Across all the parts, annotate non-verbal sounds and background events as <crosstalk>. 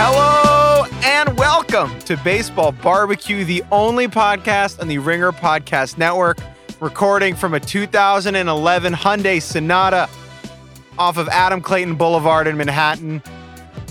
Hello and welcome to Baseball Barbecue, the only podcast on the Ringer Podcast Network, recording from a 2011 Hyundai Sonata off of Adam Clayton Boulevard in Manhattan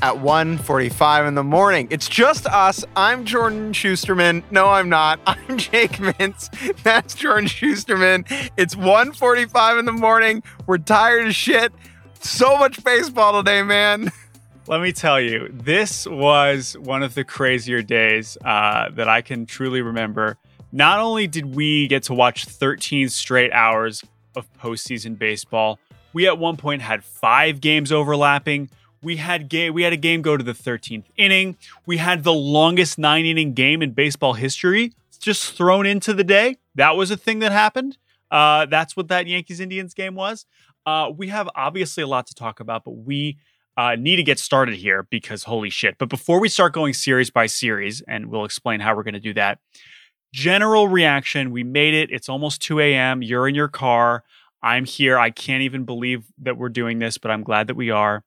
at 1:45 in the morning. It's just us. I'm Jordan Shusterman. No, I'm not. <laughs> I'm Jake Mintz. That's Jordan Shusterman. It's 1:45 in the morning. We're tired as shit. So much baseball today, man. <laughs> Let me tell you, this was one of the crazier days uh, that I can truly remember. Not only did we get to watch 13 straight hours of postseason baseball, we at one point had five games overlapping. We had game, we had a game go to the 13th inning. We had the longest nine inning game in baseball history just thrown into the day. That was a thing that happened. Uh, that's what that Yankees Indians game was. Uh, we have obviously a lot to talk about, but we uh, need to get started here because holy shit. But before we start going series by series, and we'll explain how we're going to do that, general reaction we made it. It's almost 2 a.m. You're in your car. I'm here. I can't even believe that we're doing this, but I'm glad that we are.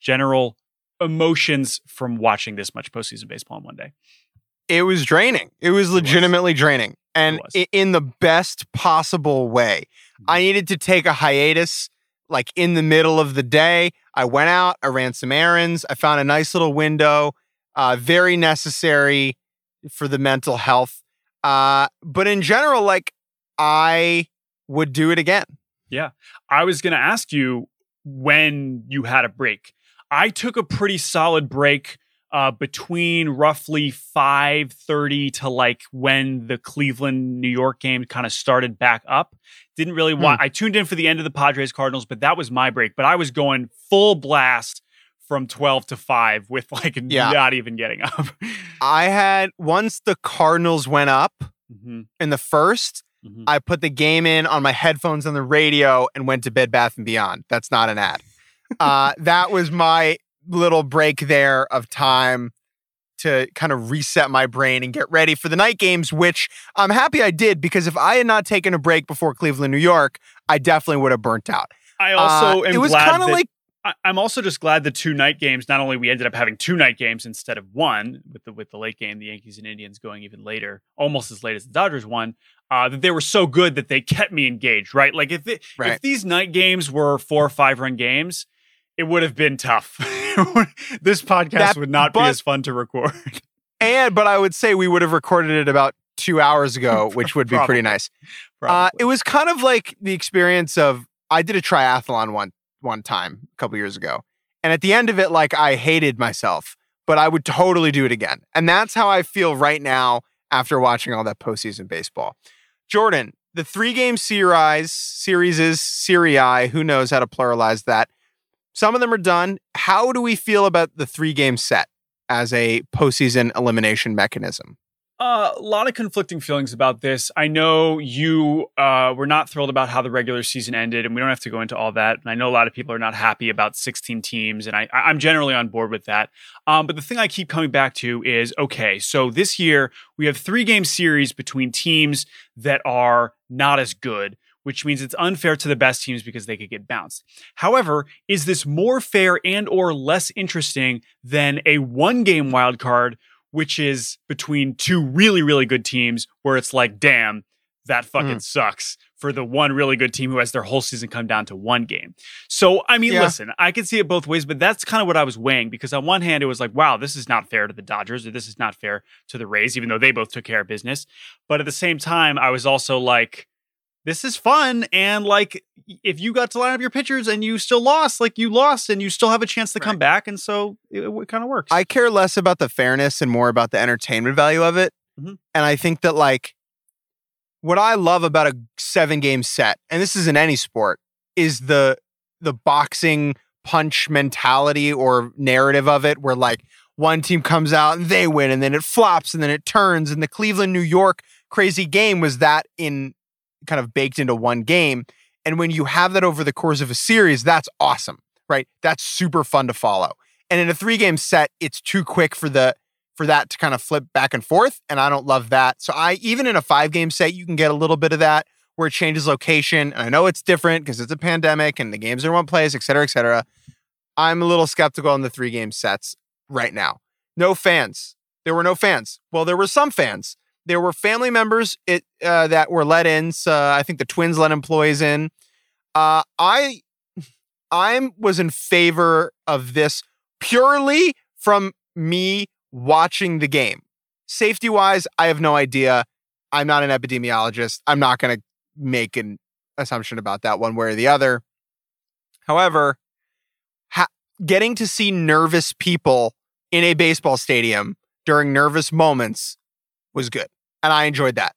General emotions from watching this much postseason baseball in one day. It was draining. It was legitimately it was. draining. And in the best possible way. I mm-hmm. needed to take a hiatus like in the middle of the day. I went out, I ran some errands, I found a nice little window, uh, very necessary for the mental health. Uh, but in general, like I would do it again. Yeah. I was going to ask you when you had a break. I took a pretty solid break uh, between roughly 5.30 to like when the Cleveland New York game kind of started back up. Didn't really want, hmm. I tuned in for the end of the Padres Cardinals, but that was my break. But I was going full blast from 12 to 5 with like yeah. not even getting up. <laughs> I had, once the Cardinals went up mm-hmm. in the 1st mm-hmm. I put the game in on my headphones on the radio and went to Bed Bath and Beyond. That's not an ad. uh, that was my little break there of time to kind of reset my brain and get ready for the night games, which I'm happy I did because if I had not taken a break before Cleveland, New York, I definitely would have burnt out. I also uh, am it was kind of like I'm also just glad the two night games. Not only we ended up having two night games instead of one with the with the late game, the Yankees and Indians going even later, almost as late as the Dodgers won. Uh, that they were so good that they kept me engaged. Right, like if it, right. if these night games were four or five run games, it would have been tough. <laughs> this podcast that, would not but, be as fun to record. And but I would say we would have recorded it about two hours ago, <laughs> which would be pretty nice. Uh, it was kind of like the experience of I did a triathlon one one time a couple years ago, and at the end of it, like I hated myself, but I would totally do it again. And that's how I feel right now after watching all that postseason baseball. Jordan, the three game series series is Serie. Who knows how to pluralize that? Some of them are done. How do we feel about the three game set as a postseason elimination mechanism? Uh, a lot of conflicting feelings about this. I know you uh, were not thrilled about how the regular season ended, and we don't have to go into all that. And I know a lot of people are not happy about 16 teams, and I, I'm generally on board with that. Um, but the thing I keep coming back to is okay, so this year we have three game series between teams that are not as good which means it's unfair to the best teams because they could get bounced. However, is this more fair and or less interesting than a one game wild card which is between two really really good teams where it's like damn, that fucking mm. sucks for the one really good team who has their whole season come down to one game. So, I mean, yeah. listen, I can see it both ways, but that's kind of what I was weighing because on one hand, it was like, wow, this is not fair to the Dodgers or this is not fair to the Rays, even though they both took care of business. But at the same time, I was also like, this is fun. And like, if you got to line up your pitchers and you still lost, like you lost and you still have a chance to right. come back. And so it, it kind of works. I care less about the fairness and more about the entertainment value of it. Mm-hmm. And I think that like what I love about a seven game set, and this is in any sport, is the the boxing punch mentality or narrative of it, where like one team comes out and they win, and then it flops, and then it turns. And the Cleveland New York crazy game was that in kind of baked into one game. And when you have that over the course of a series, that's awesome, right? That's super fun to follow. And in a three game set, it's too quick for the for that to kind of flip back and forth. And I don't love that. So I even in a five game set, you can get a little bit of that where it changes location. And I know it's different because it's a pandemic and the games are in one place, et cetera, et cetera. I'm a little skeptical on the three game sets right now. No fans. There were no fans. Well, there were some fans. There were family members it, uh, that were let in. So I think the Twins let employees in. Uh, I I was in favor of this purely from me watching the game. Safety wise, I have no idea. I'm not an epidemiologist. I'm not going to make an assumption about that one way or the other. However, ha- getting to see nervous people in a baseball stadium during nervous moments was good. And I enjoyed that.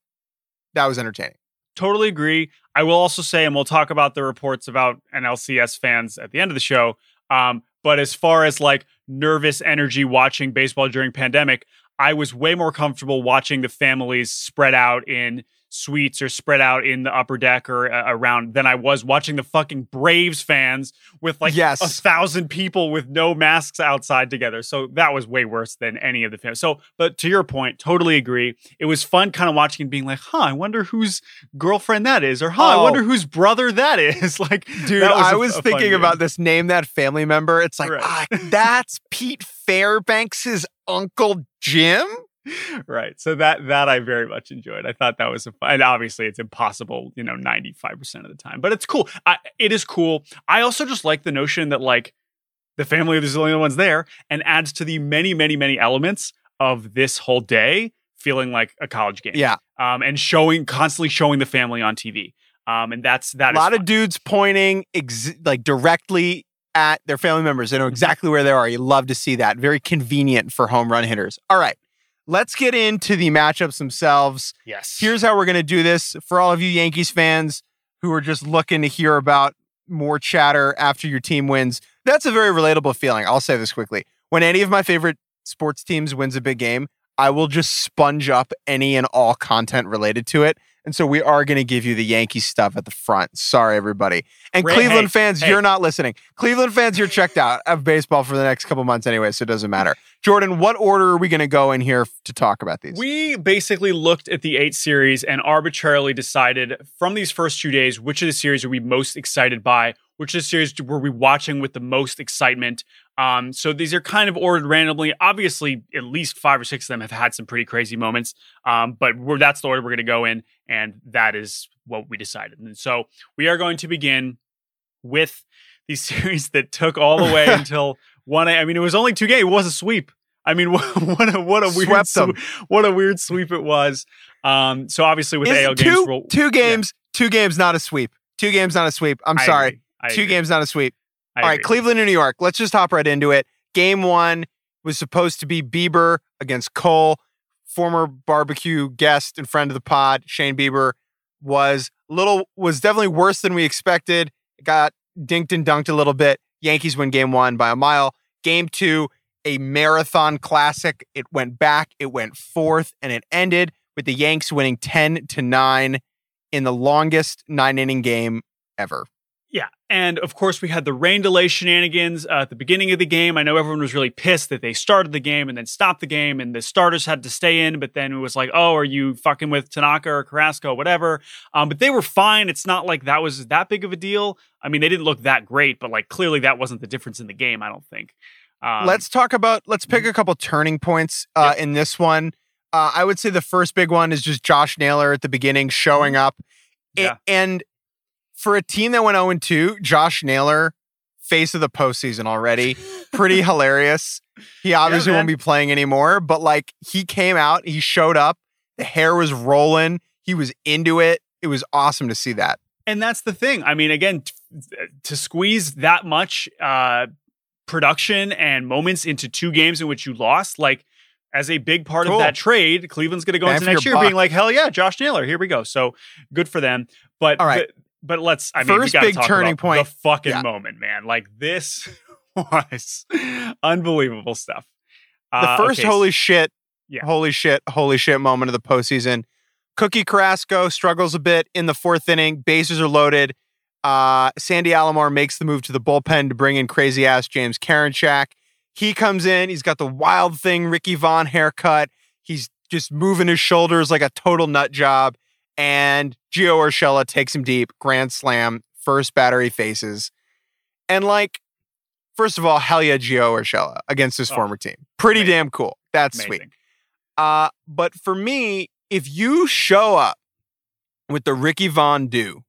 That was entertaining. Totally agree. I will also say, and we'll talk about the reports about NLCS fans at the end of the show. Um, but as far as like nervous energy watching baseball during pandemic, I was way more comfortable watching the families spread out in suites or spread out in the upper deck or uh, around than I was watching the fucking Braves fans with like yes. a thousand people with no masks outside together. So that was way worse than any of the fans. So, but to your point, totally agree. It was fun kind of watching and being like, huh, I wonder whose girlfriend that is, or huh, oh. I wonder whose brother that is. <laughs> like, dude, was I was thinking about this. Name that family member. It's like, right. ah, that's <laughs> Pete Fairbanks's uncle Jim right. So that that I very much enjoyed. I thought that was a fun, and obviously it's impossible, you know, 95% of the time. But it's cool. I, it is cool. I also just like the notion that like the family is the only ones there and adds to the many, many, many elements of this whole day feeling like a college game. Yeah. Um, and showing constantly showing the family on TV. Um, and that's that. A lot of dudes pointing ex- like directly at their family members. They know mm-hmm. exactly where they are. You love to see that. Very convenient for home run hitters. All right let's get into the matchups themselves. Yes. Here's how we're going to do this for all of you Yankees fans who are just looking to hear about more chatter after your team wins. That's a very relatable feeling. I'll say this quickly. When any of my favorite sports teams wins a big game, I will just sponge up any and all content related to it. And so we are going to give you the Yankee stuff at the front. Sorry, everybody. And Ray, Cleveland hey, fans, hey. you're not listening. Cleveland fans, you're checked out of baseball for the next couple months anyway, so it doesn't matter. Jordan, what order are we going to go in here to talk about these? We basically looked at the eight series and arbitrarily decided from these first two days which of the series are we most excited by, which the series were we watching with the most excitement. Um, so these are kind of ordered randomly. Obviously, at least five or six of them have had some pretty crazy moments. Um, but that's the order we're going to go in, and that is what we decided. And so we are going to begin with the <laughs> series that took all the way <laughs> until one. I mean, it was only two games. It was a sweep. I mean, <laughs> what, what a what a weird sw- what a weird sweep it was. Um, so obviously with Is AL two, games, two games, yeah. two games, not a sweep. Two games, not a sweep. I'm I sorry. Two agree. games, not a sweep. I All right, Cleveland and New York. Let's just hop right into it. Game one was supposed to be Bieber against Cole. Former barbecue guest and friend of the pod, Shane Bieber, was little was definitely worse than we expected. Got dinked and dunked a little bit. Yankees win game one by a mile. Game two, a marathon classic. It went back, it went forth, and it ended with the Yanks winning 10 to 9 in the longest nine inning game ever. Yeah. And of course, we had the rain delay shenanigans uh, at the beginning of the game. I know everyone was really pissed that they started the game and then stopped the game, and the starters had to stay in. But then it was like, oh, are you fucking with Tanaka or Carrasco, whatever? Um, but they were fine. It's not like that was that big of a deal. I mean, they didn't look that great, but like clearly that wasn't the difference in the game, I don't think. Um, let's talk about, let's pick mm-hmm. a couple turning points uh, yep. in this one. Uh, I would say the first big one is just Josh Naylor at the beginning showing up. Yeah. and for a team that went 0 2, Josh Naylor, face of the postseason already, pretty <laughs> hilarious. He obviously man. won't be playing anymore, but like he came out, he showed up, the hair was rolling, he was into it. It was awesome to see that. And that's the thing. I mean, again, t- to squeeze that much uh, production and moments into two games in which you lost, like as a big part Cool. of that trade, Cleveland's going to go into next year being like, hell yeah, Josh Naylor, here we go. So good for them. But All right. the- but let's. I mean, First big talk turning about point. The fucking Yeah. moment, man. Like this <laughs> was unbelievable stuff. The Uh, first okay, holy shit, Yeah. holy shit, holy shit moment of the postseason. Cookie Carrasco struggles a bit in the fourth inning. Bases are loaded. Uh, Sandy Alomar makes the move to the bullpen to bring in crazy ass James Karinchak. He comes in. He's got the wild thing Ricky Vaughn haircut. He's just moving his shoulders like a total nut job. And Gio Urshela takes him deep. Grand slam. First battery faces. And like, first of all, hell yeah, Gio Urshela against his Oh, former team. Pretty amazing. damn cool. That's amazing. sweet. Uh, but for me, if you show up with the Ricky Vaughn do,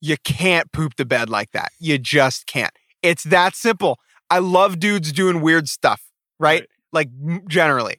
you can't poop the bed like that. You just can't. It's that simple. I love dudes doing weird stuff, right? Right. Like generally,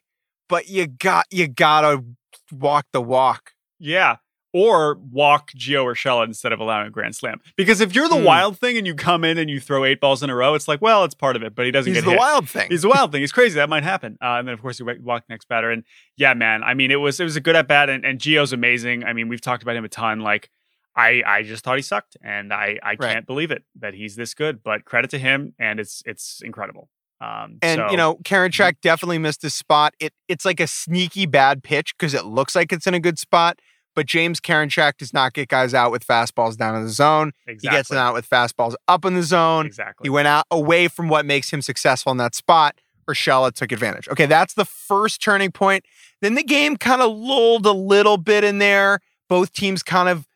but you got you gotta walk the walk. Yeah. Or walk Gio Urshela instead of allowing a grand slam. Because if you're the Hmm. wild thing and you come in and you throw eight balls in a row, it's like, well, it's part of it, but he doesn't He's get the hit. wild thing. He's the wild thing. He's crazy. That might happen. Uh, and then of course you walk next batter. And yeah, man. I mean, it was it was a good at bat, and, and Gio's amazing. I mean, we've talked about him a ton. Like, I I just thought he sucked, and I I Right. can't believe it that he's this good. But credit to him, and it's it's incredible. Um, And so- you know, Karinchak definitely missed his spot. It it's like a sneaky bad pitch because it looks like it's in a good spot, but James Karinchak does not get guys out with fastballs down in the zone. exactly, He gets them out with fastballs up in the zone. exactly. He went out away from what makes him successful in that spot. Urshela took advantage. Okay, that's the first turning point. Then the game kind of lulled a little bit in there. Both teams kind of,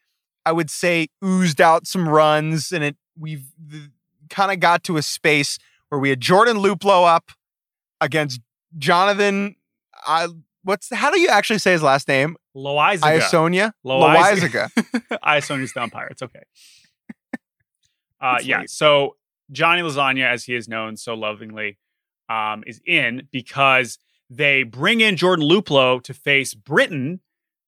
I would say, oozed out some runs, and it we've kind of got to a space where we had Jordan Luplow up against Jonathan. I what's how do you actually say his last name? Loaisiga. Iasonia. Loaisiga. Iasoni's <laughs> the umpire. It's okay. <laughs> Uh, yeah. sweet. So Johnny Lasagna, as he is known so lovingly, um, is in because they bring in Jordan Luplow to face Britton.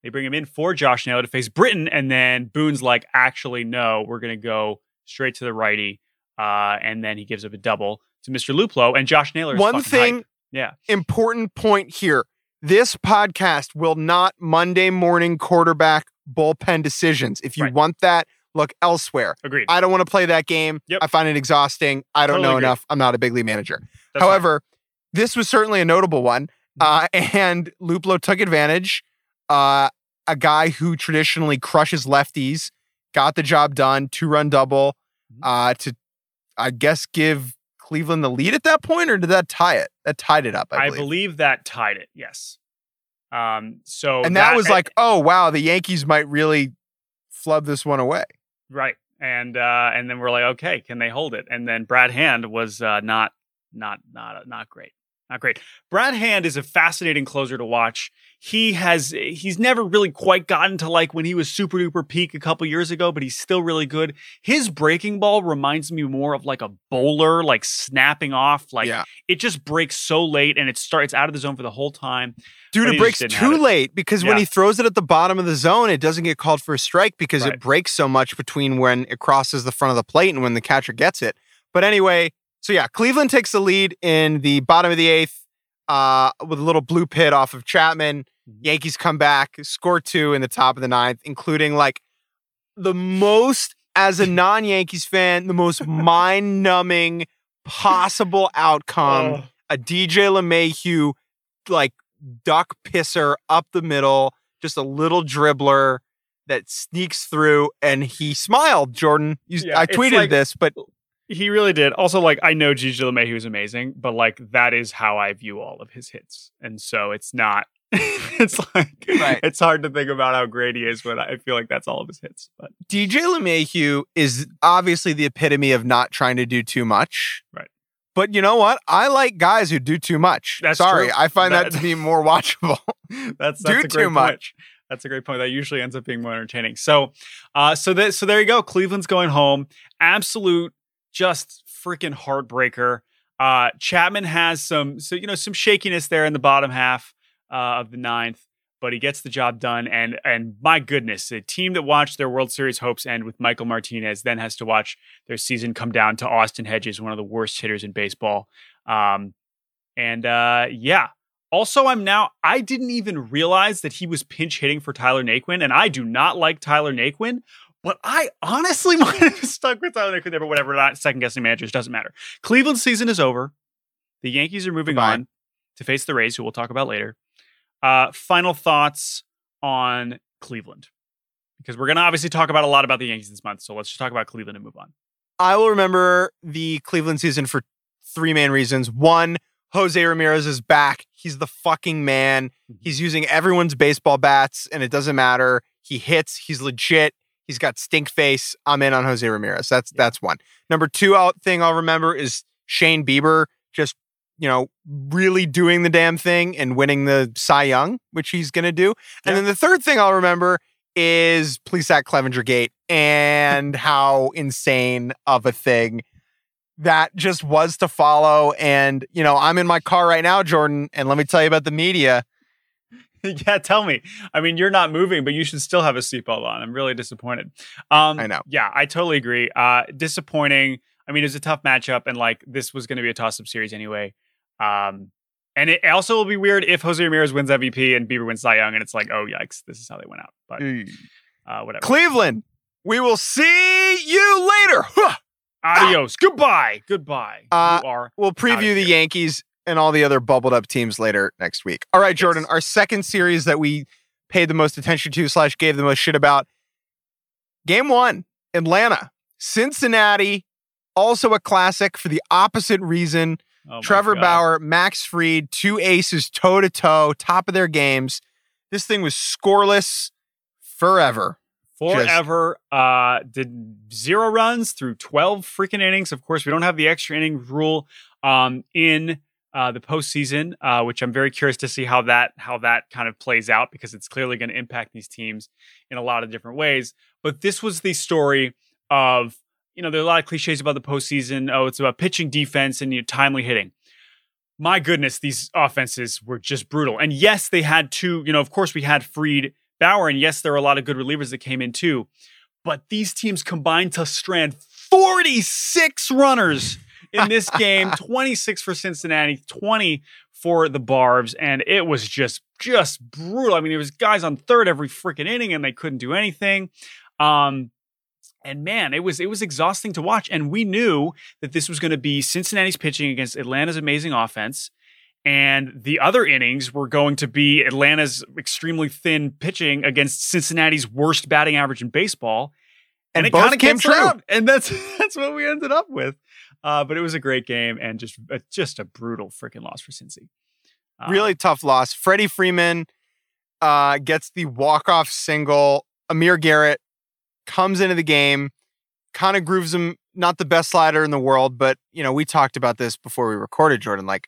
They bring him in for Josh Naylor to face Britton, and then Boone's like, actually, no, we're going to go straight to the righty. Uh, and then he gives up a double to Mr. Luplow, and Josh Naylor. Is One thing hype. yeah, important point here. This podcast will not Monday morning quarterback bullpen decisions. If you Right. want that, look elsewhere. agreed. I don't want to play that game. Yep. I find it exhausting. I don't Totally know enough. I'm not a big league manager. That's. However, this was certainly a notable one. Uh, and Luplow took advantage. Uh, a guy who traditionally crushes lefties got the job done, two run double Mhm. uh, to, I guess, give Cleveland the lead at that point, or did that tie it? That tied it up, I I believe. believe that tied it. Yes. Um. So and that, was like, oh wow, the Yankees might really flub this one away. Right. And uh and then we're like, okay, can they hold it? And then Brad Hand was uh not not not not great. Not great. Brad Hand is a fascinating closer to watch. He has he's never really quite gotten to like when he was super duper peak a couple years ago, but he's still really good. His breaking ball reminds me more of like a bowler, like snapping off. Like yeah, it just breaks so late and it starts out of the zone for the whole time. dude, it breaks just didn't have too it. late because when he throws it at the bottom of the zone, it doesn't get called for a strike because Right. it breaks so much between when it crosses the front of the plate and when the catcher gets it. But anyway, so yeah, Cleveland takes the lead in the bottom of the eighth uh, with a little blue pit off of Chapman. Mhm. Yankees come back, score two in the top of the ninth, including like the most, as a <laughs> non Yankees fan, the most mind numbing possible outcome. Oh. A DJ LeMahieu, like duck pisser up the middle, just a little dribbler that sneaks through, and he smiled. Jordan, you, Yeah, I tweeted like- this, but He really did. Also, like I know DJ LeMahieu is amazing, but like that is how I view all of his hits, and so it's not. <laughs> it's like Right. it's hard to think about how great he is when I feel like that's all of his hits. But DJ LeMahieu is obviously the epitome of not trying to do too much. Right. But you know what? I like guys who do too much. That's Sorry, true. I find that, That- to be more watchable. that's, <laughs> that's do a great too point. much. That's a great point. That usually ends up being more entertaining. So, uh, so that so there you go. Cleveland's going home. Absolute, just freaking heartbreaker. Uh, Chapman has some, so you know, some shakiness there in the bottom half uh, of the ninth, but he gets the job done. And and my goodness, a team that watched their World Series hopes end with Michael Martinez then has to watch their season come down to Austin Hedges, one of the worst hitters in baseball. Um, and uh, yeah, also, I'm now, I didn't even realize that he was pinch hitting for Tyler Naquin, and I do not like Tyler Naquin, but I honestly <laughs> might have stuck with Tyler Naquin there, but whatever, not second guessing managers, doesn't matter. Cleveland season is over. The Yankees are moving Goodbye. on to face the Rays, who we'll talk about later. Uh, final thoughts on Cleveland. Because we're going to obviously talk about a lot about the Yankees this month. So let's just talk about Cleveland and move on. I will remember the Cleveland season for three main reasons. One, Jose Ramirez is back. He's the fucking man. He's using everyone's baseball bats, and it doesn't matter. He hits. He's legit. He's got stink face. I'm in on Jose Ramirez. That's Yeah. that's one. Number two out thing I'll remember is Shane Bieber just you know really doing the damn thing and winning the Cy Young, which he's gonna do. And Yeah. then the third thing I'll remember is Plesac Clevenger Gate and <laughs> how insane of a thing that just was to follow. And, you know, I'm in my car right now, Jordan, and let me tell you about the media. <laughs> yeah, tell me. I mean, you're not moving, but you should still have a seatbelt on. I'm really disappointed. Um, I know. Yeah, I totally agree. Uh, disappointing. I mean, it was a tough matchup, and like this was going to be a toss-up series anyway. Um, and it also will be weird if Jose Ramirez wins MVP and Bieber wins Cy Young, and it's like, oh yikes, this is how they went out. But uh, whatever. Cleveland, we will see you later. Huh. Adios. Goodbye. Goodbye. Uh. We'll preview the Yankees and all the other bubbled up teams later next week. All right, Jordan, our second series that we paid the most attention to slash gave the most shit about. Game one, Atlanta, Cincinnati, also a classic for the opposite reason. Oh Trevor God. Bauer, Max Fried, two aces toe to toe, top of their games. This thing was scoreless forever. forever. uh, did zero runs through 12 freaking innings. Of course, we don't have the extra inning rule um, in uh, the postseason, uh, which I'm very curious to see how that how that kind of plays out because it's clearly going to impact these teams in a lot of different ways. But this was the story of you know there are a lot of cliches about the postseason. Oh, it's about pitching, defense, and you know, timely hitting. My goodness, these offenses were just brutal. And yes, they had two. You know, of course, we had Fried Bauer, and yes, there were a lot of good relievers that came in too. But these teams combined to strand 46 runners in this game 26 for Cincinnati, 20 for the Barbs. And it was just, just brutal. I mean, it was guys on third every freaking inning, and they couldn't do anything. Um, and man, it was it was exhausting to watch. And we knew that this was going to be Cincinnati's pitching against Atlanta's amazing offense. And the other innings were going to be Atlanta's extremely thin pitching against Cincinnati's worst batting average in baseball. And it kinda came true. out. And that's <laughs> that's what we ended up with. Uh, but it was a great game and just uh, just a brutal freaking loss for Cincy. Uh, Really tough loss. Freddie Freeman uh, gets the walk-off single. Amir Garrett comes into the game, kind of grooves him. Not the best slider in the world, but you know we talked about this before we recorded. Jordan, like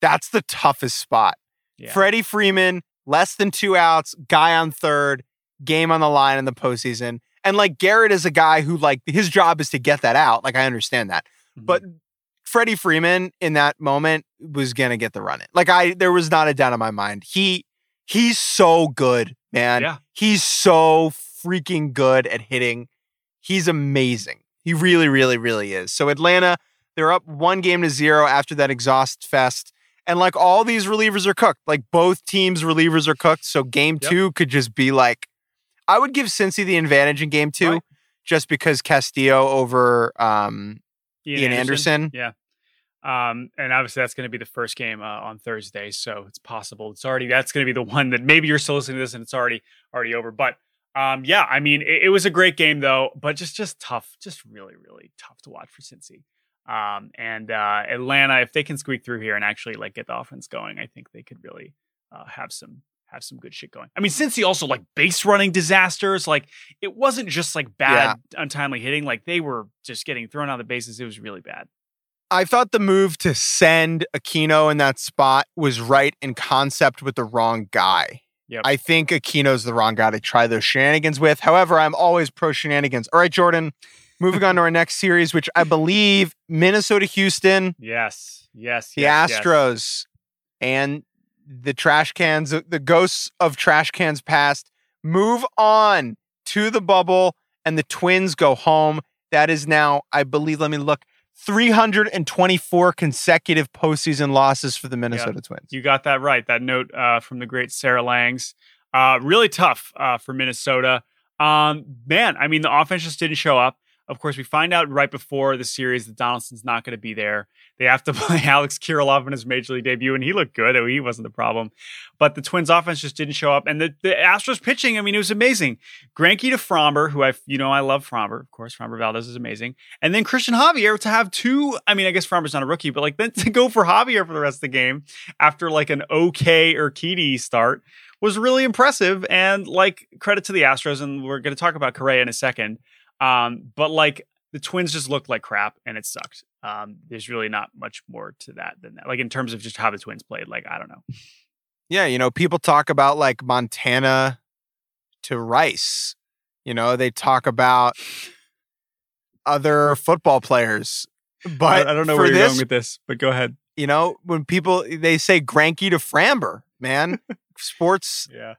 that's the toughest spot. yeah. Freddie Freeman, less than two outs, guy on third, game on the line in the postseason. And like Garrett is a guy who like his job is to get that out. Like I understand that. But Freddie Freeman in that moment was gonna get the run in. Like I there was not a doubt in my mind. He he's so good, man. Yeah. He's so freaking good at hitting. He's amazing. He really, really, really is. So Atlanta, they're up one game to zero after that exhaust fest. And like all these relievers are cooked. Like both teams' relievers are cooked. So game Yep. two could just be like I would give Cincy the advantage in game two Right. just because Castillo over um Ian Anderson. Yeah. Um, and obviously that's going to be the first game uh, on Thursday, so it's possible it's already that's going to be the one that maybe you're still listening to this and it's already already over. But um, yeah, I mean it, it was a great game though, but just just tough, just really really tough to watch for Cincy. Um, and uh, Atlanta, if they can squeak through here and actually like get the offense going, I think they could really uh, have some have some good shit going. I mean, Cincy also like base running disasters. Like it wasn't just like bad untimely hitting. Like they were just getting thrown out of the bases. It was really bad. I thought the move to send Aquino in that spot was right in concept with the wrong guy. Yep. I think Aquino's the wrong guy to try those shenanigans with. However, I'm always pro shenanigans. All right, Jordan, moving on to our next series, which I believe Minnesota Houston, Yes. Yes. the yes, yes. Astros, and the trash cans, the ghosts of trash cans past, move on to the bubble, and the Twins go home. That is now, I believe, let me look, 324 consecutive postseason losses for the Minnesota Twins. You got that right. That note uh, from the great Sarah Langs. Uh, really tough uh, for Minnesota. Um, man, I mean, the offense just didn't show up. Of course, we find out right before the series that Donaldson's not going to be there. They have to <laughs> play Alex Kirilloff in his major league debut, and he looked good. He wasn't the problem. But the Twins offense just didn't show up. And the, the Astros pitching, I mean, it was amazing. Greinke to Framber, who I, you know, I love Framber. Of course, Framber Valdez is amazing. And then Christian Javier to have two, I mean, I guess Framber's not a rookie, but like then to <laughs> go for Javier for the rest of the game after like an okay or Urquidy start was really impressive. And like credit to the Astros, and we're going to talk about Correa in a second. Um, but like the Twins just looked like crap and it sucked. Um, there's really not much more to that than that. Like in terms of just how the Twins played, like I don't know. Yeah, you know, people talk about like Montana to Rice. You know, they talk about other football players. But I, I don't know where you're this, going with this, but go ahead. you know, when people they say Greinke to Framber, man, <laughs> sports Yeah.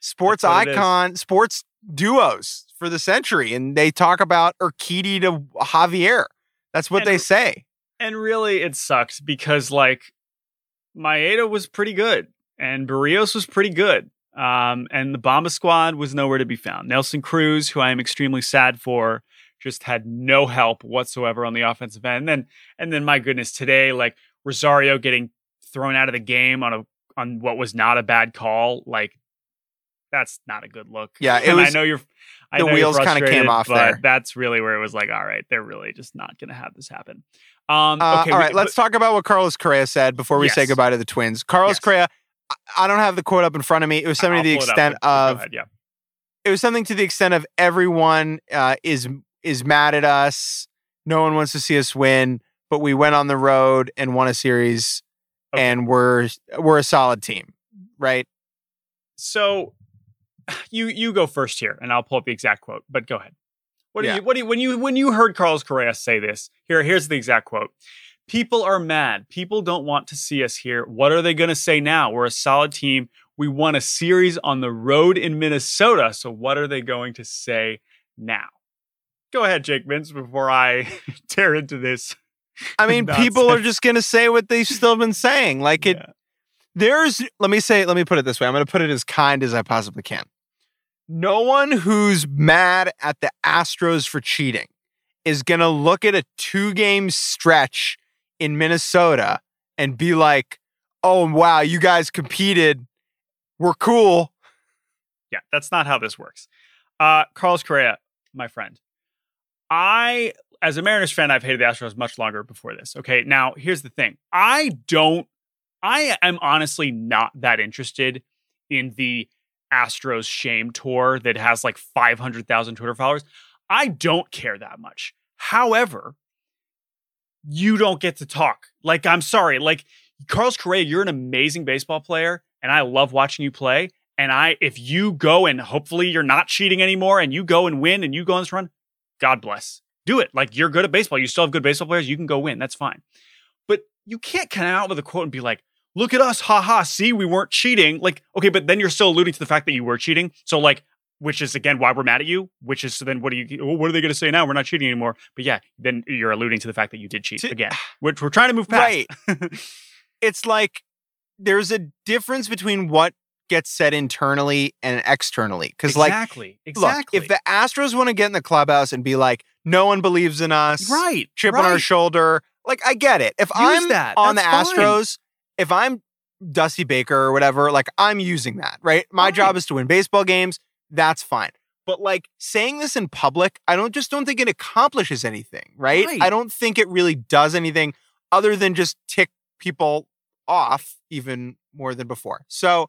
sports That's what it is. icon, sports duos for the century, and they talk about Urquidy to Javier. That's what And- they say. And really, it sucks because like Maeda was pretty good and Barrios was pretty good. Um, and the Bomba squad was nowhere to be found. Nelson Cruz, who I am extremely sad for, just had no help whatsoever on the offensive end. And then, and then, my goodness, today, like Rosario getting thrown out of the game on a on what was not a bad call, like that's not a good look. Yeah, it And I know you're. I the wheels kinda came off but there. That's really where it was like, all right, they're really just not going to have this happen. Um, Uh, okay, all we- right, let's talk about what Carlos Correa said before we say goodbye to the Twins. Carlos Yes. Correa, I- don't have the quote up in front of me. It was something I'll to the extent but- but of ahead, yeah. it was something to the extent of everyone uh, is is mad at us. No one wants to see us win, but we went on the road and won a series, Okay. and we're we're a solid team, right? So <sighs> you you go first here, and I'll pull up the exact quote. But go ahead. What do Yeah. you what do you, when you when you heard Carlos Correa say this? Here here's the exact quote. People are mad. People don't want to see us here. What are they going to say now? We're a solid team. We won a series on the road in Minnesota. So what are they going to say now? Go ahead, Jake Mintz, before I <laughs> tear into this. I mean, <laughs> people are just going to say what they've still been saying. Like it, Yeah. There's. Let me say. Let me put it this way. I'm going to put it as kind as I possibly can. No one who's mad at the Astros for cheating is going to look at a two game stretch in Minnesota and be like, "Oh wow, you guys competed. We're cool." Yeah, that's not how this works. Uh, Carlos Correa, my friend. I, as a Mariners fan, I've hated the Astros much longer before this. Okay, now here's the thing. I don't, I am honestly not that interested in the Astros shame tour that has like 500,000 Twitter followers. I don't care that much. However, you don't get to talk. Like, I'm sorry. Like, Carlos Correa, you're an amazing baseball player, and I love watching you play. And I, if you go and hopefully you're not cheating anymore and you go and win and you go on this run, God bless. Do it. Like you're good at baseball. You still have good baseball players. You can go win. That's fine. But you can't come out with a quote and be like, look at us. Ha ha. See, we weren't cheating. Like, okay, but then you're still alluding to the fact that you were cheating. So, like, which is again why we're mad at you, which is so then what do you, what are they going to say now? We're not cheating anymore. But yeah, then you're alluding to the fact that you did cheat To- again, <sighs> which we're trying to move past. Right. it's like there's a difference between what gets said internally and externally. Because like exactly. Exactly. Look, if the Astros want to get in the clubhouse and be like, no one believes in us, right. chip right. on our shoulder, like I get it. If Use I'm that. on the That's fine. Astros, if I'm Dusty Baker or whatever, like I'm using that, right? My Right. job is to win baseball games. That's fine. But like saying this in public, I don't just don't think it accomplishes anything, right? Right. I don't think it really does anything other than just tick people off even more than before. So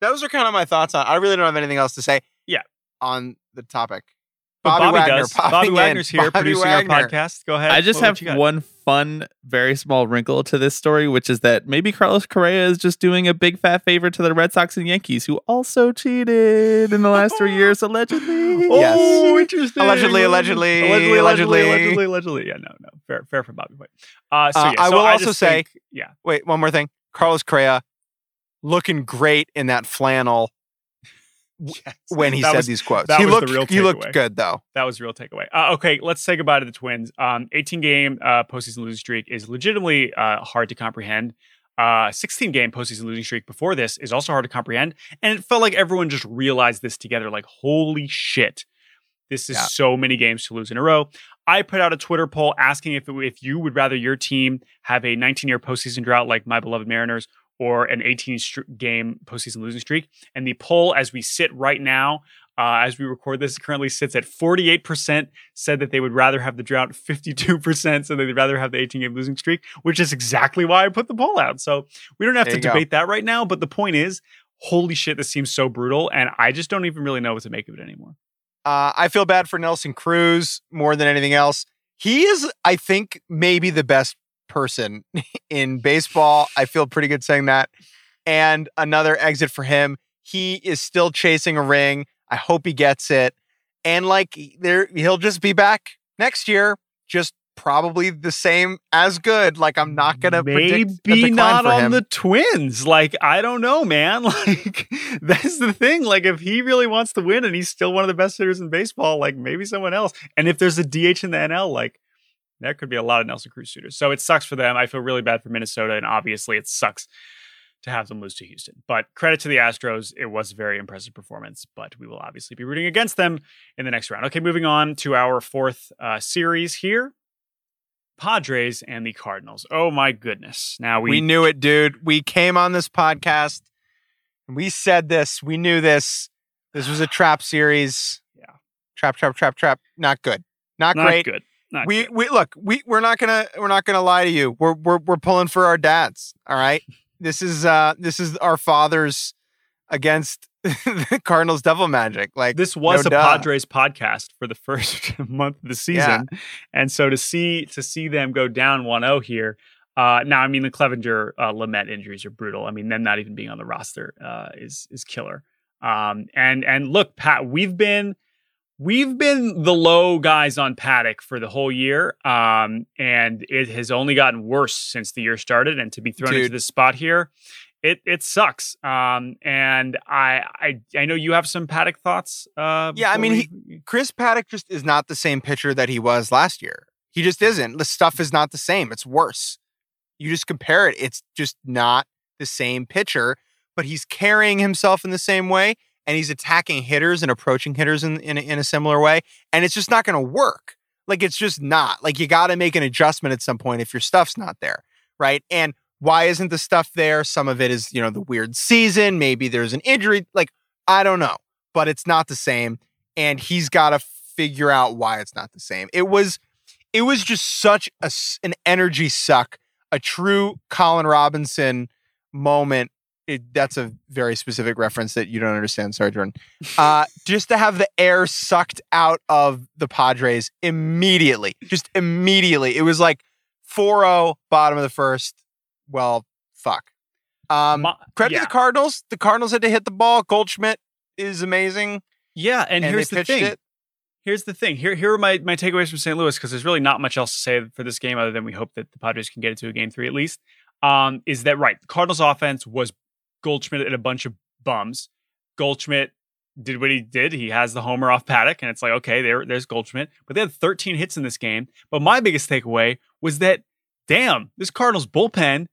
those are kind of my thoughts on. I really don't have anything else to say. Yeah. On the topic. But Bobby Bobby, Wagner does. popping Bobby. Wagner's here Bobby producing Wagner. our podcast. Go ahead. I just What- have what one fun, very small wrinkle to this story, which is that maybe Carlos Correa is just doing a big fat favor to the Red Sox and Yankees, who also cheated in the last three years, <laughs> allegedly. Yes. Oh, interesting. Allegedly, allegedly, allegedly, allegedly, allegedly. allegedly, allegedly. Yeah, no, no, fair, fair for Bobby White. Uh, so Uh, yeah, I so will also say- think- yeah, Wait, one more thing. Carlos Correa looking great in that flannel <laughs> when he That said was- these quotes. that he was the looked real he looked good though. That was a real takeaway. Uh, okay, let's say goodbye to the Twins. Um, 18 game uh, postseason losing streak is legitimately uh, hard to comprehend. Uh, 16 game postseason losing streak before this is also hard to comprehend. And it felt like everyone just realized this together. Like, holy shit, this is Yeah. so many games to lose in a row. I put out a Twitter poll asking if if you would rather your team have a 19 year postseason drought like my beloved Mariners or an 18 str- game postseason losing streak. And the poll, as we sit right now, uh, as we record this, currently sits at 48% said that they would rather have the drought, 52% said they'd rather have the 18 game losing streak, which is exactly why I put the poll out. So we don't have There to you go. debate that right now. But the point is, holy shit, this seems so brutal. And I just don't even really know what to make of it anymore. Uh, I feel bad for Nelson Cruz more than anything else. He is, I think, maybe the best person in baseball. I feel pretty good saying that. And another exit for him. He is still chasing a ring. I hope he gets it. And like there, he'll just be back next year, just probably the same as good. Like I'm not gonna Maybe not on him. the Twins. Like I don't know, man. <laughs> Like that's the thing. Like if he really wants to win and he's still one of the best hitters in baseball, like maybe someone else. And if there's a DH in the NL, like there could be a lot of Nelson Cruz suitors. So it sucks for them. I feel really bad for Minnesota, and obviously it sucks to have them lose to Houston. But credit to the Astros, it was a very impressive performance. But we will obviously be rooting against them in the next round. Okay, moving on to our fourth uh, series here. Padres and the Cardinals. Oh my goodness. Now we, we knew it, dude. We came on this podcast and we said this. We knew this. This was a <sighs> trap series. Yeah. Trap, trap, trap, trap. Not good. Not, not great. good. Not we good. we look, we we're not gonna we're not gonna lie to you. We're we're we're pulling for our dads. All right. This is uh this is our fathers against the <laughs> Cardinals devil magic. Like this was no a duh. Padres podcast for the <laughs> first month of the season. And so to see to see them go down 1-0 here. Uh, now, I mean, the Clevenger uh, Lamet injuries are brutal. I mean, them not even being on the roster uh, is is killer. Um, and and look, Pat, we've been we've been the low guys on Paddack for the whole year, um, and it has only gotten worse since the year started. And to be thrown into Dude. this spot here, it it sucks. Um, and I I I know you have some Paddack thoughts. Uh, Yeah, I mean, we- Chris Paddack just is not the same pitcher that he was last year. He just isn't. The stuff is not the same. It's worse. You just compare it. It's just not the same pitcher, but he's carrying himself in the same way and he's attacking hitters and approaching hitters in, in, a, in a similar way. And it's just not going to work. Like, it's just not. Like, you got to make an adjustment at some point if your stuff's not there. Right. And why isn't the stuff there? Some of it is, you know, the weird season. Maybe there's an injury. Like, I don't know, but it's not the same. And he's got to figure out why it's not the same. It was, it was just such a, an energy suck, a true Colin Robinson moment. It, that's a very specific reference that you don't understand. Sorry, Jordan. Uh, just to have the air sucked out of the Padres immediately, just immediately. It was like 4 0, bottom of the first. Well, fuck. Um, My- credit yeah. to the Cardinals. The Cardinals had to hit the ball. Goldschmidt is amazing. yeah, and, And, here's the thing. it. Here's the thing. Here, here are my, my takeaways from St. Louis because there's really not much else to say for this game other than we hope that the Padres can get into a game three at least. Um, is that right? The Cardinals offense was Goldschmidt and a bunch of bums. Goldschmidt did what he did. He has the homer off Paddack, and it's like, okay, there, there's Goldschmidt. But they had 13 hits in this game. But my biggest takeaway was that, damn, this Cardinals bullpen,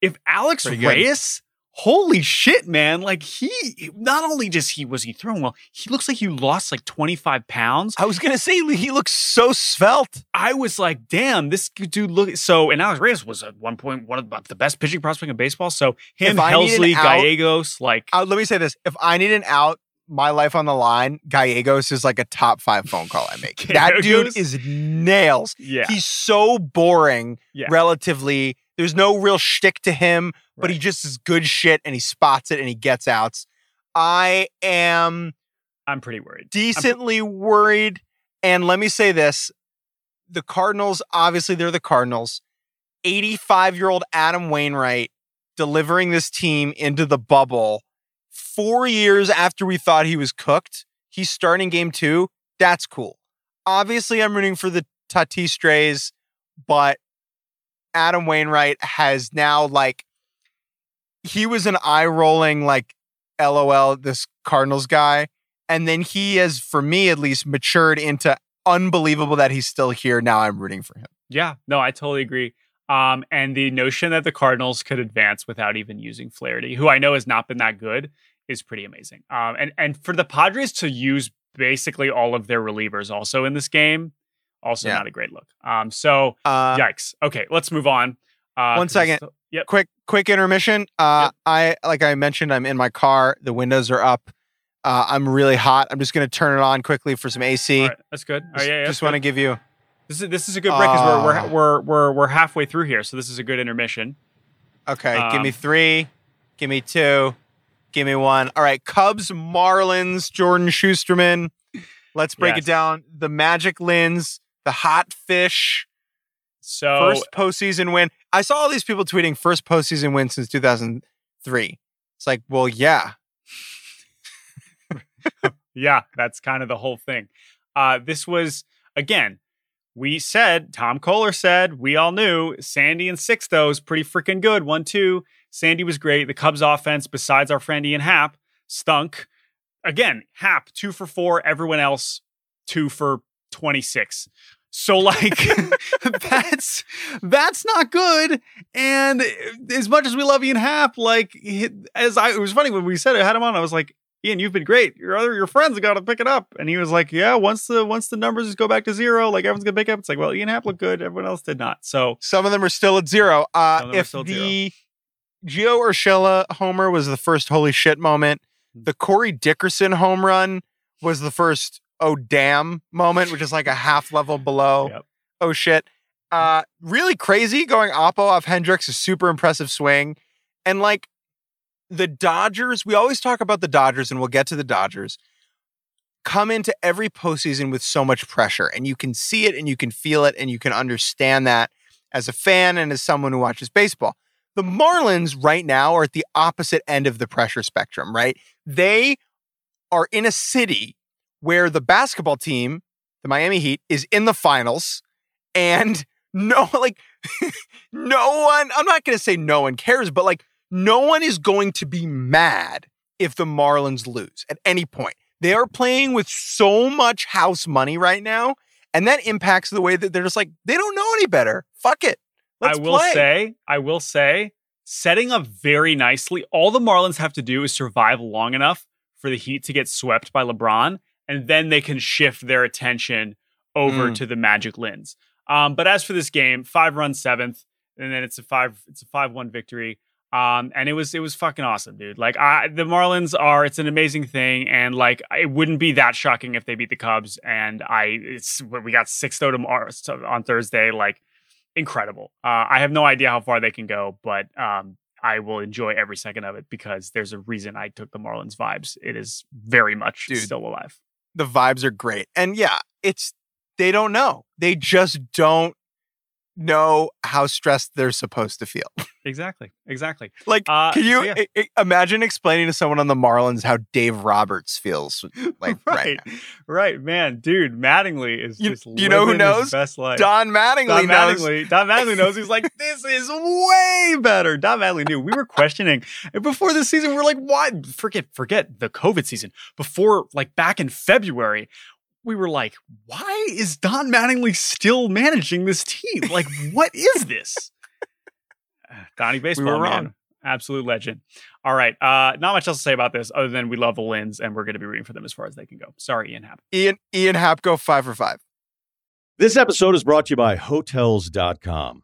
if Alex. Reyes holy shit, man. Like he not only just he was he throwing well, he looks like he lost like 25 pounds. I was gonna say he looks so svelte. I was like, damn, this dude look so and Alex Reyes was at one point one of the- best pitching prospect in baseball. So him, If I need an Helsley, out- Gallegos, like Uh, let me say this: if I need an out, my life on the line, Gallegos is like a top five phone call I make. <laughs> that dude is nails. yeah. He's so boring, Yeah. relatively. There's no real shtick to him, but he just is good shit and he spots it and he gets outs. I am I'm pretty worried. Decently worried. And let me say this the Cardinals, obviously, they're the Cardinals. 85 year old Adam Wainwright delivering this team into the bubble four years after we thought he was cooked. He's starting game two. That's cool. Obviously, I'm rooting for the Tatis Strays, but Adam Wainwright has now like he was an eye rolling like LOL this Cardinals guy and then he has for me at least matured into unbelievable that he's still here now I'm rooting for him. Yeah, no, I totally agree. Um, and the notion that the Cardinals could advance without even using Flaherty, who I know has not been that good, is pretty amazing. Um, and and for the Padres to use basically all of their relievers also in this game, also Yeah. not a great look. Um, so Uh, yikes. Okay, let's move on. Uh, One second. still- yep. quick quick intermission. Uh Yep. I like I mentioned I'm in my car, the windows are up. Uh, I'm really hot. I'm just going to turn it on quickly for some AC. All right, that's good. Right, Just, yeah, yeah, just want to give you This is this is a good break because we're, Ah. we're we're we're we're halfway through here, so this is a good intermission. Okay, give me Um, 3, give me 2, give me 1. All right, Cubs, Marlins, Jordan Shusterman. Let's break Yes. it down. The Magic Lins, the Hot Fish, So first postseason win. I saw all these people tweeting first postseason win since 2003. It's like, well, yeah. <laughs> Yeah, that's kind of the whole thing. Uh, this was again, we said Tom Kohler said we all knew Sandy and Sixto is pretty freaking good. One two. Sandy was great. The Cubs offense, besides our friend Ian Happ, stunk. Again, Happ two for four. Everyone else two for twenty six. So like <laughs> <laughs> that's that's not good. And as much as we love Ian Happ, like as I it was funny when we said it, I had him on. I was like, Ian, you've been great. Your other your friends got to pick it up. And he was like, Yeah, once the once the numbers just go back to zero, like everyone's gonna pick up. It's like, well, Ian Happ looked good, everyone else did not. So Some of them are still at zero. Uh, of them are if the Gio Urshela homer was the first holy shit moment, Hmm. the Corey Dickerson home run was the first oh damn moment, which is like a half level below Yep. oh shit. Uh, really crazy going Oppo off Hendricks, a super impressive swing. And like the Dodgers, we always talk about the Dodgers, and we'll get to the Dodgers, come into every postseason with so much pressure. And you can see it and you can feel it and you can understand that as a fan and as someone who watches baseball. The Marlins right now are at the opposite end of the pressure spectrum, right? They are in a city where the basketball team, the Miami Heat, is in the finals and <laughs> no, like, no one, I'm not going to say no one cares, but like, no one is going to be mad if the Marlins lose at any point. They are playing with so much house money right now, and that impacts the way that they're just like, they don't know any better. Fuck it. Let's I will play. say, I will say, setting up very nicely. All the Marlins have to do is survive long enough for the Heat to get swept by LeBron, and then they can shift their attention over Mm. to the Magic Lins. Um, but as for this game, five runs seventh, and then it's a five, it's a five one victory. Um, and it was it was fucking awesome, dude. Like I, the Marlins are, it's an amazing thing, and like it wouldn't be that shocking if they beat the Cubs. And I, it's we got six tomorrow on Thursday, like incredible. Uh, I have no idea how far they can go, but um, I will enjoy every second of it because there's a reason I took the Marlins vibes. It is very much Dude. still alive. The vibes are great. And yeah, it's they don't know. They just don't know how stressed they're supposed to feel. <laughs> Exactly, exactly. Like, Uh, can you so yeah. i- imagine explaining to someone on the Marlins how Dave Roberts feels <laughs> like right, right, right, man, dude. Mattingly is You- just you know who knows? best life. Don Mattingly Don knows. Mattingly, Don Mattingly knows. He's like, this is way better. Don Mattingly knew. We were questioning before this season. We are like, why? Forget, forget the COVID season. Before, like back in February, we were like, why is Don Mattingly still managing this team? Like, what is this? Uh, <laughs> Donnie baseball, were man. Absolute legend. All right. Uh, not much else to say about this other than we love the Lins and we're going to be rooting for them as far as they can go. Sorry, Ian Happ. Ian Ian Happ, go five for five. This episode is brought to you by Hotels.com.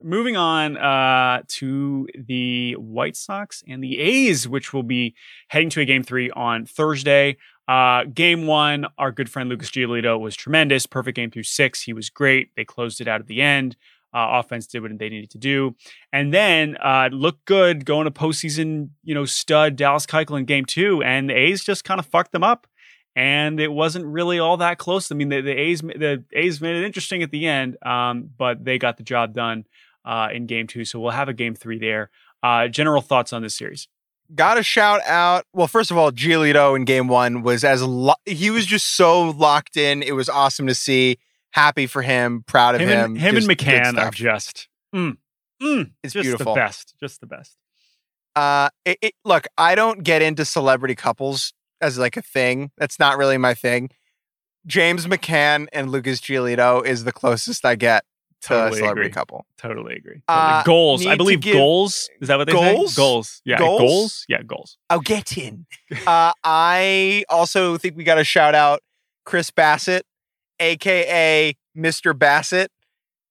Moving on uh, to the White Sox and the A's, which will be heading to a game three on Thursday. Uh, game one, our good friend Lucas Giolito was tremendous. Perfect game through six. He was great. They closed it out at the end. Uh, offense did what they needed to do, and then uh, looked good going to postseason. You know, stud Dallas Keuchel in game two, and the A's just kind of fucked them up and it wasn't really all that close. I mean, the, the A's the A's made it interesting at the end, um, but they got the job done uh, in Game Two. So we'll have a Game Three there. Uh, general thoughts on this series? Got to shout out. Well, first of all, Giolito in Game One was as lo- he was just so locked in. It was awesome to see. Happy for him. Proud of him. him. And, him and McCann are just. Mm, mm, it's just beautiful. the best. Just the best. Uh, it, it, look, I don't get into celebrity couples as like a thing. That's not really my thing. James McCann and Lucas Giolito is the closest I get Totally a celebrity agree. couple. Totally agree. Uh, goals. I believe goals. Is that what they Goals? say? Goals. Yeah. Goals? Goals. Yeah. Goals. I'll get in. uh, I also think we got to shout out Chris Bassitt, aka Mr. Bassitt,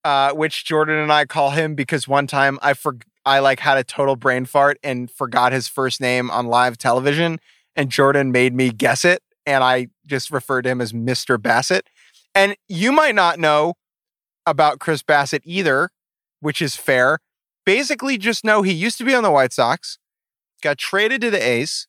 uh, which Jordan and I call him because one time I for I like had a total brain fart and forgot his first name on live television, and Jordan made me guess it, and I just referred to him as Mr. Bassitt. And you might not know about Chris Bassitt either, which is fair. Basically, just know he used to be on the White Sox, got traded to the A's,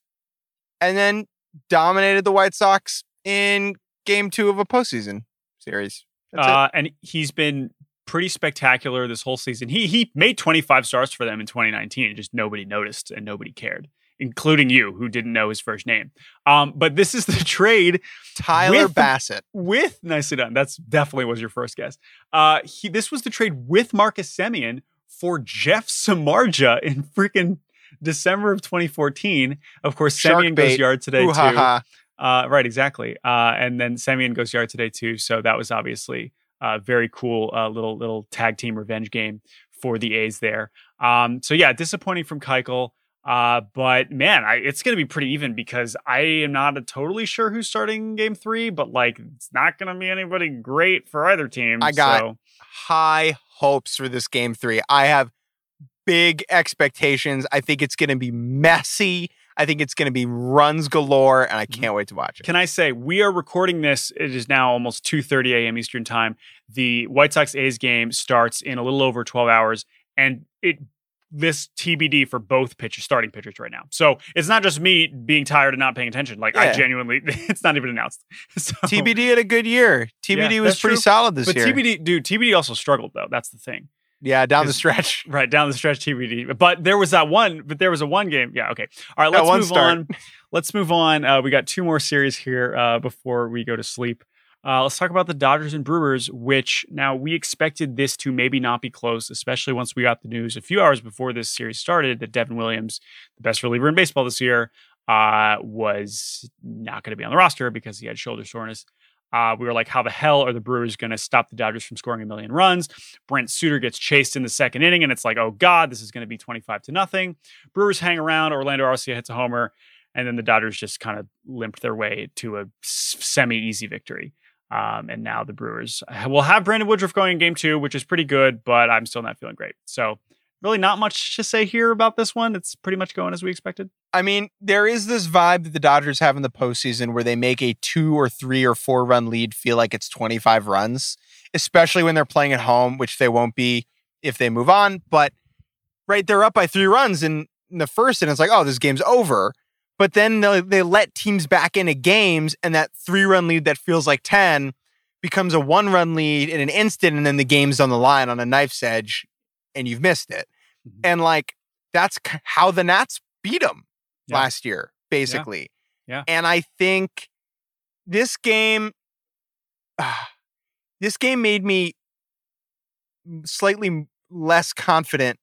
and then dominated the White Sox in game two of a postseason series. Uh, and he's been pretty spectacular this whole season. He he made 25 starts for them in 2019, and just nobody noticed and nobody cared, including you, who didn't know his first name. Um, but this is the <laughs> trade Tyler with Bassitt. with nicely done. That's definitely was your first guess. Uh, he this was the trade with Marcus Semien for Jeff Samardzija in freaking December of 2014. Of course, Shark Semien goes yard today Ooh, too. ha, ha. Uh, right, exactly. Uh, and then Semien goes yard today too. So that was obviously a very cool uh, little little tag team revenge game for the A's there. Um, so yeah, disappointing from Keuchel. Uh, but man, I, it's going to be pretty even because I am not totally sure who's starting game three, but like it's not going to be anybody great for either team. I got- so, High hopes for this game three. I have big expectations. I think it's going to be messy. I think it's going to be runs galore, and I Mm-hmm. can't wait to watch it. Can I say we are recording this? It is now almost 2:30 a.m. Eastern time. The White Sox A's game starts in a little over 12 hours, and it this TBD for both pitchers, starting pitchers right now. So it's not just me being tired and not paying attention. Like I genuinely, <laughs> it's not even announced. <laughs> So, TBD had a good year. TBD Yeah, was pretty true. solid this but year. But TBD, dude, TBD also struggled though. That's the thing. Yeah, down the stretch. <laughs> right down the stretch TBD. But there was that one. But there was a one game. Yeah. Okay. All right. Let's move start. on. Let's move on. Uh, we got two more series here uh, before we go to sleep. Uh, let's talk about the Dodgers and Brewers, which now we expected this to maybe not be close, especially once we got the news a few hours before this series started that Devin Williams, the best reliever in baseball this year, uh, was not going to be on the roster because he had shoulder soreness. Uh, we were like, how the hell are the Brewers going to stop the Dodgers from scoring a million runs? Brent Suter gets chased in the second inning, and it's like, oh God, this is going to be 25 to nothing. Brewers hang around. Orlando Arcia hits a homer, and then the Dodgers just kind of limped their way to a semi easy victory. Um, and now the Brewers will have Brandon Woodruff going in game two, which is pretty good, but I'm still not feeling great. So, really, not much to say here about this one. It's pretty much going as we expected. I mean, there is this vibe that the Dodgers have in the postseason where they make a two or three or four run lead feel like it's 25 runs, especially when they're playing at home, which they won't be if they move on. But right, they're up by three runs in, in the first, and it's like, oh, this game's over. But then they, they let teams back into games, and that three run lead that feels like 10 becomes a one run lead in an instant, and then the game's on the line on a knife's edge, and you've missed it. Mhm. And like, that's how the Nats beat them Yeah. last year, basically. Yeah. And I think this game, this game made me slightly less confident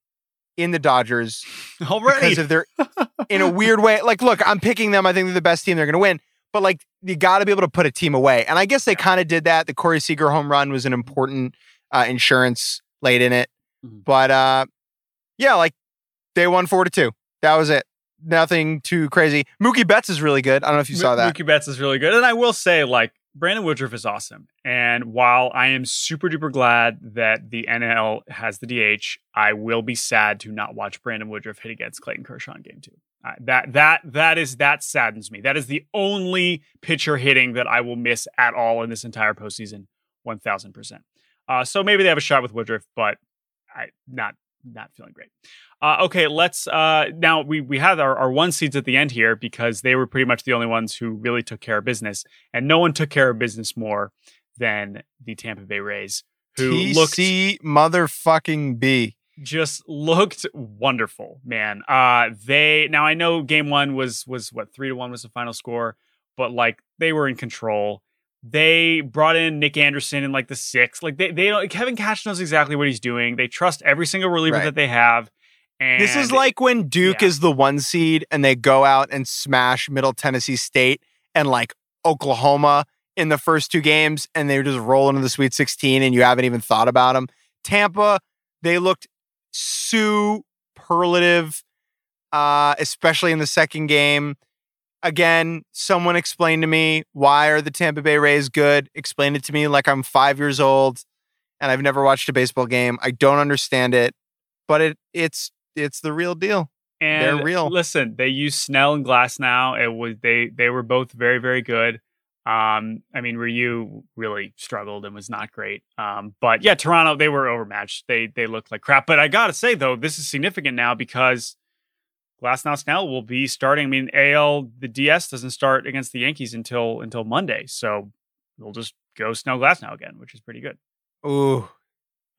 in the Dodgers <laughs> Already. because of their, <laughs> in a weird way. Like, look, I'm picking them. I think they're the best team. They're going to win. But like, you got to be able to put a team away. And I guess they kind of did that. The Corey Seager home run was an important uh, insurance late in it. Mhm. But uh, yeah, like they won four to two. That was it. Nothing too crazy. Mookie Betts is really good. I don't know if you Mo- saw that. Mookie Betts is really good. And I will say, like, Brandon Woodruff is awesome. And while I am super duper glad that the NL has the DH, I will be sad to not watch Brandon Woodruff hit against Clayton Kershaw in game two. Uh, that that that is that saddens me. That is the only pitcher hitting that I will miss at all in this entire postseason, one thousand percent. Uh, so maybe they have a shot with Woodruff, but I not not feeling great. Uh, okay, let's uh, now we we had our, our one seeds at the end here because they were pretty much the only ones who really took care of business, and no one took care of business more than the Tampa Bay Rays, who looked TC motherfucking B. just looked wonderful, man. Uh they now I know game one was was what three to one was the final score, but like they were in control. They brought in Nick Anderson in like the sixth. Like they they don't Kevin Cash knows exactly what he's doing. They trust every single reliever Right. that they have. And This is like when Duke yeah. is the one seed and they go out and smash Middle Tennessee State and like Oklahoma in the first two games and they're just roll into the Sweet 16 and you haven't even thought about them. Tampa, they looked superlative, uh, especially in the second game. Again, someone explained to me why are the Tampa Bay Rays good? Explain it to me like I'm five years old and I've never watched a baseball game. I don't understand it, but it it's it's the real deal. And They're real. Listen, they use Snell and Glasnow. It was they they were both very very good. Um, I mean, Ryu really struggled and was not great. Um, but yeah, Toronto they were overmatched. They they looked like crap. But I gotta say though, this is significant now because Glasnow Snell will be starting. I mean, AL the DS doesn't start against the Yankees until until Monday, so we'll just go Snell Glasnow again, which is pretty good. Ooh,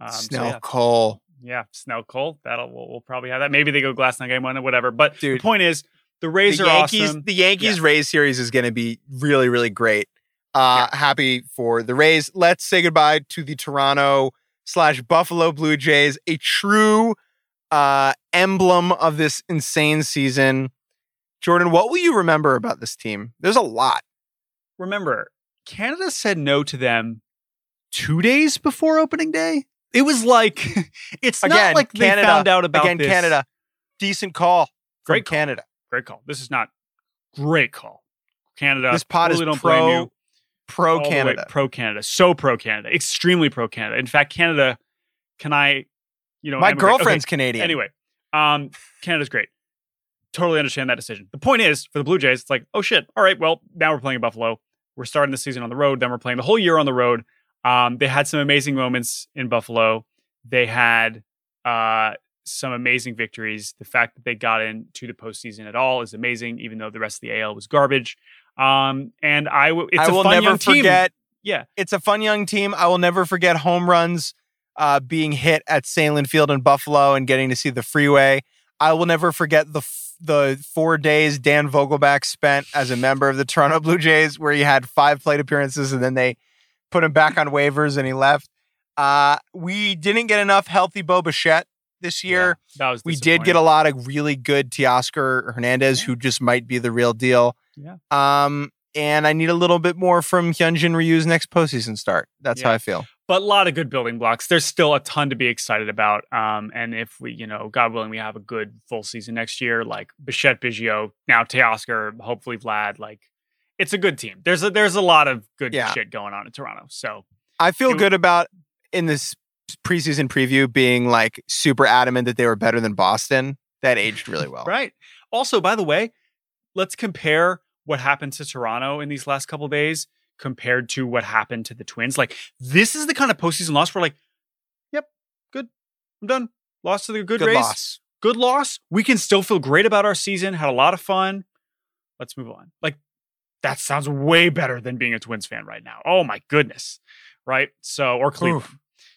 Um, so Snell yeah. Cole. Yeah, Snell Cole. That'll we'll, we'll probably have that. Maybe they go Glasnow game one or whatever. But Dude, the point is, the Rays the are Yankees, awesome. the Yankees Rays series is going to be really, really great. Uh, Happy for the Rays. Let's say goodbye to the Toronto slash Buffalo Blue Jays, a true uh, emblem of this insane season. Jordan, what will you remember about this team? There's a lot. Remember, Canada said no to them two days before opening day. It was like <laughs> it's Again, not like Canada. they found out about Again, this. Canada, decent call. Great call. Canada. Great call. This is not great call. Canada. This pod totally is don't blame pro you. pro all Canada. pro Canada, so pro Canada, extremely pro Canada. In fact, Canada. Can I, you know, My emigrate? Okay, girlfriend's Canadian. Anyway, um, Canada's great. Totally understand that decision. The point is, for the Blue Jays, it's like, oh shit, all right, well, now we're playing Buffalo. We're starting the season on the road. Then we're playing the whole year on the road. Um, they had some amazing moments in Buffalo. They had uh, some amazing victories. The fact that they got into the postseason at all is amazing, even though the rest of the AL was garbage. Um, and I, w- it's I a will fun never young team. Yeah. It's a fun young team. I will never forget home runs uh, being hit at Sahlen Field in Buffalo and getting to see the freeway. I will never forget the f- the four days Dan Vogelbach spent as a member of the Toronto Blue Jays, where he had five plate appearances and then they put him back on waivers and he left. Uh, we didn't get enough healthy Bo Bichette this year. Yeah, that was we did get a lot of really good Teoscar Hernandez, Yeah. who just might be the real deal. Yeah. Um, and I need a little bit more from Hyunjin Ryu's next postseason start. That's how I feel. But a lot of good building blocks. There's still a ton to be excited about. Um, and if we, you know, God willing, we have a good full season next year, like Bichette, Biggio, now Teoscar, hopefully Vlad, like it's a good team. There's a there's a lot of good Yeah. shit going on in Toronto. So I feel It- good about in this preseason preview being like super adamant that they were better than Boston. That aged really well. Right. Also, by the way, let's compare what happened to Toronto in these last couple days compared to what happened to the Twins. Like, this is the kind of postseason loss where, like, yep, good, I'm done. Lost to the good, race. Good Rays. loss. Good loss. We can still feel great about our season. Had a lot of fun. Let's move on. Like, that sounds way better than being a Twins fan right now. Oh my goodness. Right. So, or Cleveland.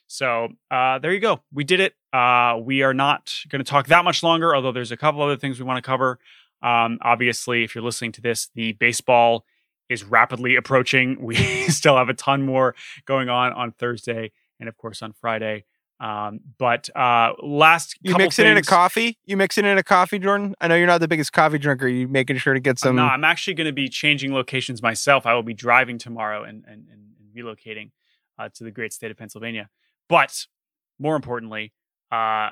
So uh, there you go. We did it. Uh, we are not going to talk that much longer, although there's a couple other things we want to cover. Um, obviously, if you're listening to this, the baseball is rapidly approaching. We <laughs> still have a ton more going on on Thursday and, of course, on Friday. Um, but uh, last You mix it in a coffee? You mix it in a coffee, Jordan? I know you're not the biggest coffee drinker. You making sure to get some. No, I'm actually going to be changing locations myself. I will be driving tomorrow and and, and, and relocating uh, to the great state of Pennsylvania. But more importantly, uh,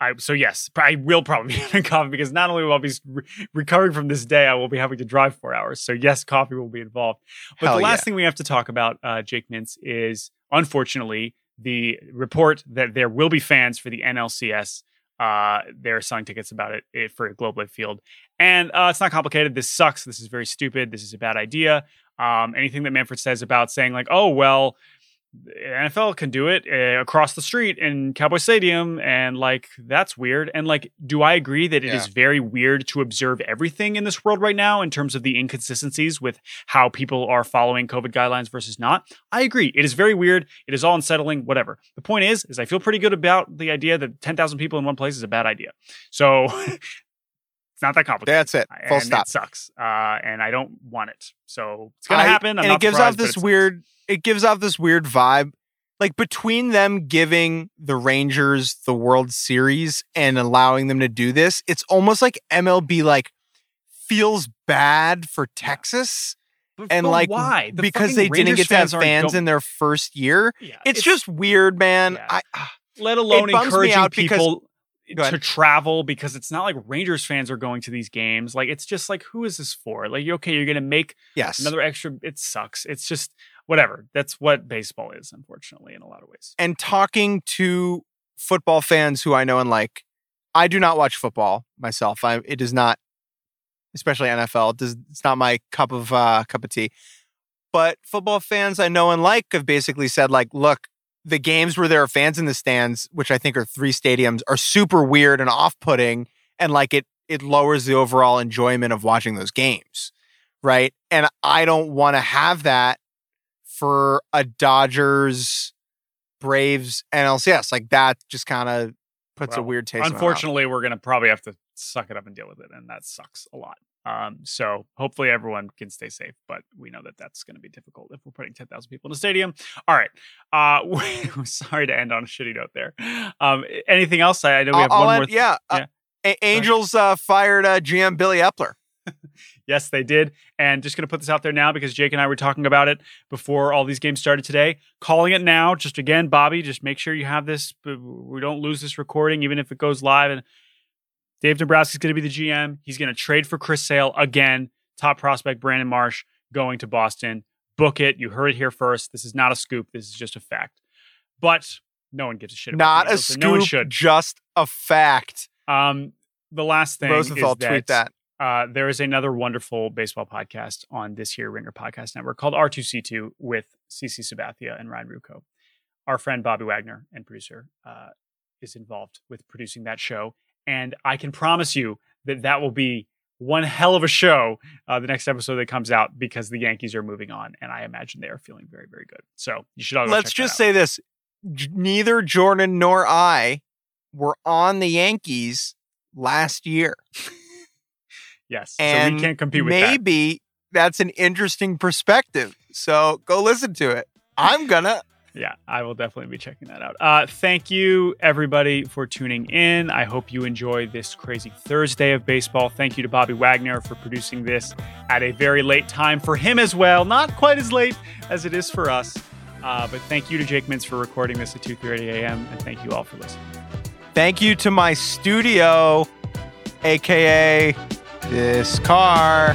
I so yes, I will probably <laughs> be having coffee because not only will I be re- recovering from this day, I will be having to drive four hours. So yes, coffee will be involved. But Hell the last yeah. thing we have to talk about, uh, Jake Mintz, is unfortunately the report that there will be fans for the NLCS. Uh, they're selling tickets about it, it for Globe Life Field, and uh, it's not complicated. This sucks. This is very stupid. This is a bad idea. Um, anything that Manfred says about saying like, oh well, NFL can do it uh, across the street in Cowboy Stadium, and like that's weird. And like, do I agree that it is Yeah. very weird to observe everything in this world right now in terms of the inconsistencies with how people are following COVID guidelines versus not? I agree. It is very weird. It is all unsettling. Whatever. The point is, is I feel pretty good about the idea that ten thousand people in one place is a bad idea. So <laughs> it's not that complicated. That's it. Full and stop. It sucks, uh, and I don't want it. So it's gonna I- happen. I'm and not it gives off this weird. It gives off this weird vibe, like between them giving the Rangers the World Series and allowing them to do this. It's almost like MLB like feels bad for Texas But- and but like why? The because they didn't get to have fans in their first year. Yeah, It's, just weird, man. yeah. I let alone encouraging people. To travel because it's not like Rangers fans are going to these games. Like it's just like who is this for? Like okay, you're gonna make yes. another extra. It sucks. It's just whatever. That's what baseball is, unfortunately, in a lot of ways. and talking to football fans who I know and like, I do not watch football myself. I it is not, especially NFL. It does, it's not my cup of uh, cup of tea. But football fans I know and like have basically said like, look, the games where there are fans in the stands, which I think are three stadiums, are super weird and off-putting, and like it it lowers the overall enjoyment of watching those games, right? And I don't want to have that for a Dodgers Braves NLCS. Like that just kind of puts a weird taste. in my mouth. Unfortunately, we're gonna probably have to suck it up and deal with it, and that sucks a lot. Um, so hopefully everyone can stay safe, but we know that that's going to be difficult if we're putting 10,000 people in a stadium. All right. Uh, <laughs> sorry to end on a shitty note there. Um, anything else? I I know we have I'll- one add- more. th- yeah. uh, Angels uh, fired uh, GM Billy Eppler. <laughs> Yes, they did. And just going to put this out there now because Jake and I were talking about it before all these games started today. Calling it now. Just again, Bobby, just make sure you have this. We don't lose this recording, even if it goes live. And Dave Dombrowski's going to be the GM. He's going to trade for Chris Sale again. Top prospect Brandon Marsh going to Boston. Book it. You heard it here first. This is not a scoop. This is just a fact. But no one gives a shit. about Not a scoop, No one should. just a fact. Um, the last thing Rosenthal, is tweet that. uh, there is another wonderful baseball podcast on this here Ringer Podcast Network called R2C2 with CC Sabathia and Ryan Ruocco. Our friend Bobby Wagner and producer uh, is involved with producing that show. And I can promise you that that will be one hell of a show uh, the next episode that comes out because the Yankees are moving on. And I imagine they are feeling very, very good. So you should all Let's that just say this. neither Jordan nor I were on the Yankees last year. <laughs> Yes. so And we can't compete with that. maybe that's an interesting perspective. So go listen to it. I'm gonna. Yeah, I will definitely be checking that out. Uh, thank you, everybody, for tuning in. I hope you enjoy this crazy Thursday of baseball. Thank you to Bobby Wagner for producing this at a very late time for him as well. Not quite as late as it is for us. Uh, but thank you to Jake Mintz for recording this at 2.30 a.m. And thank you all for listening. Thank you to my studio, aka this car.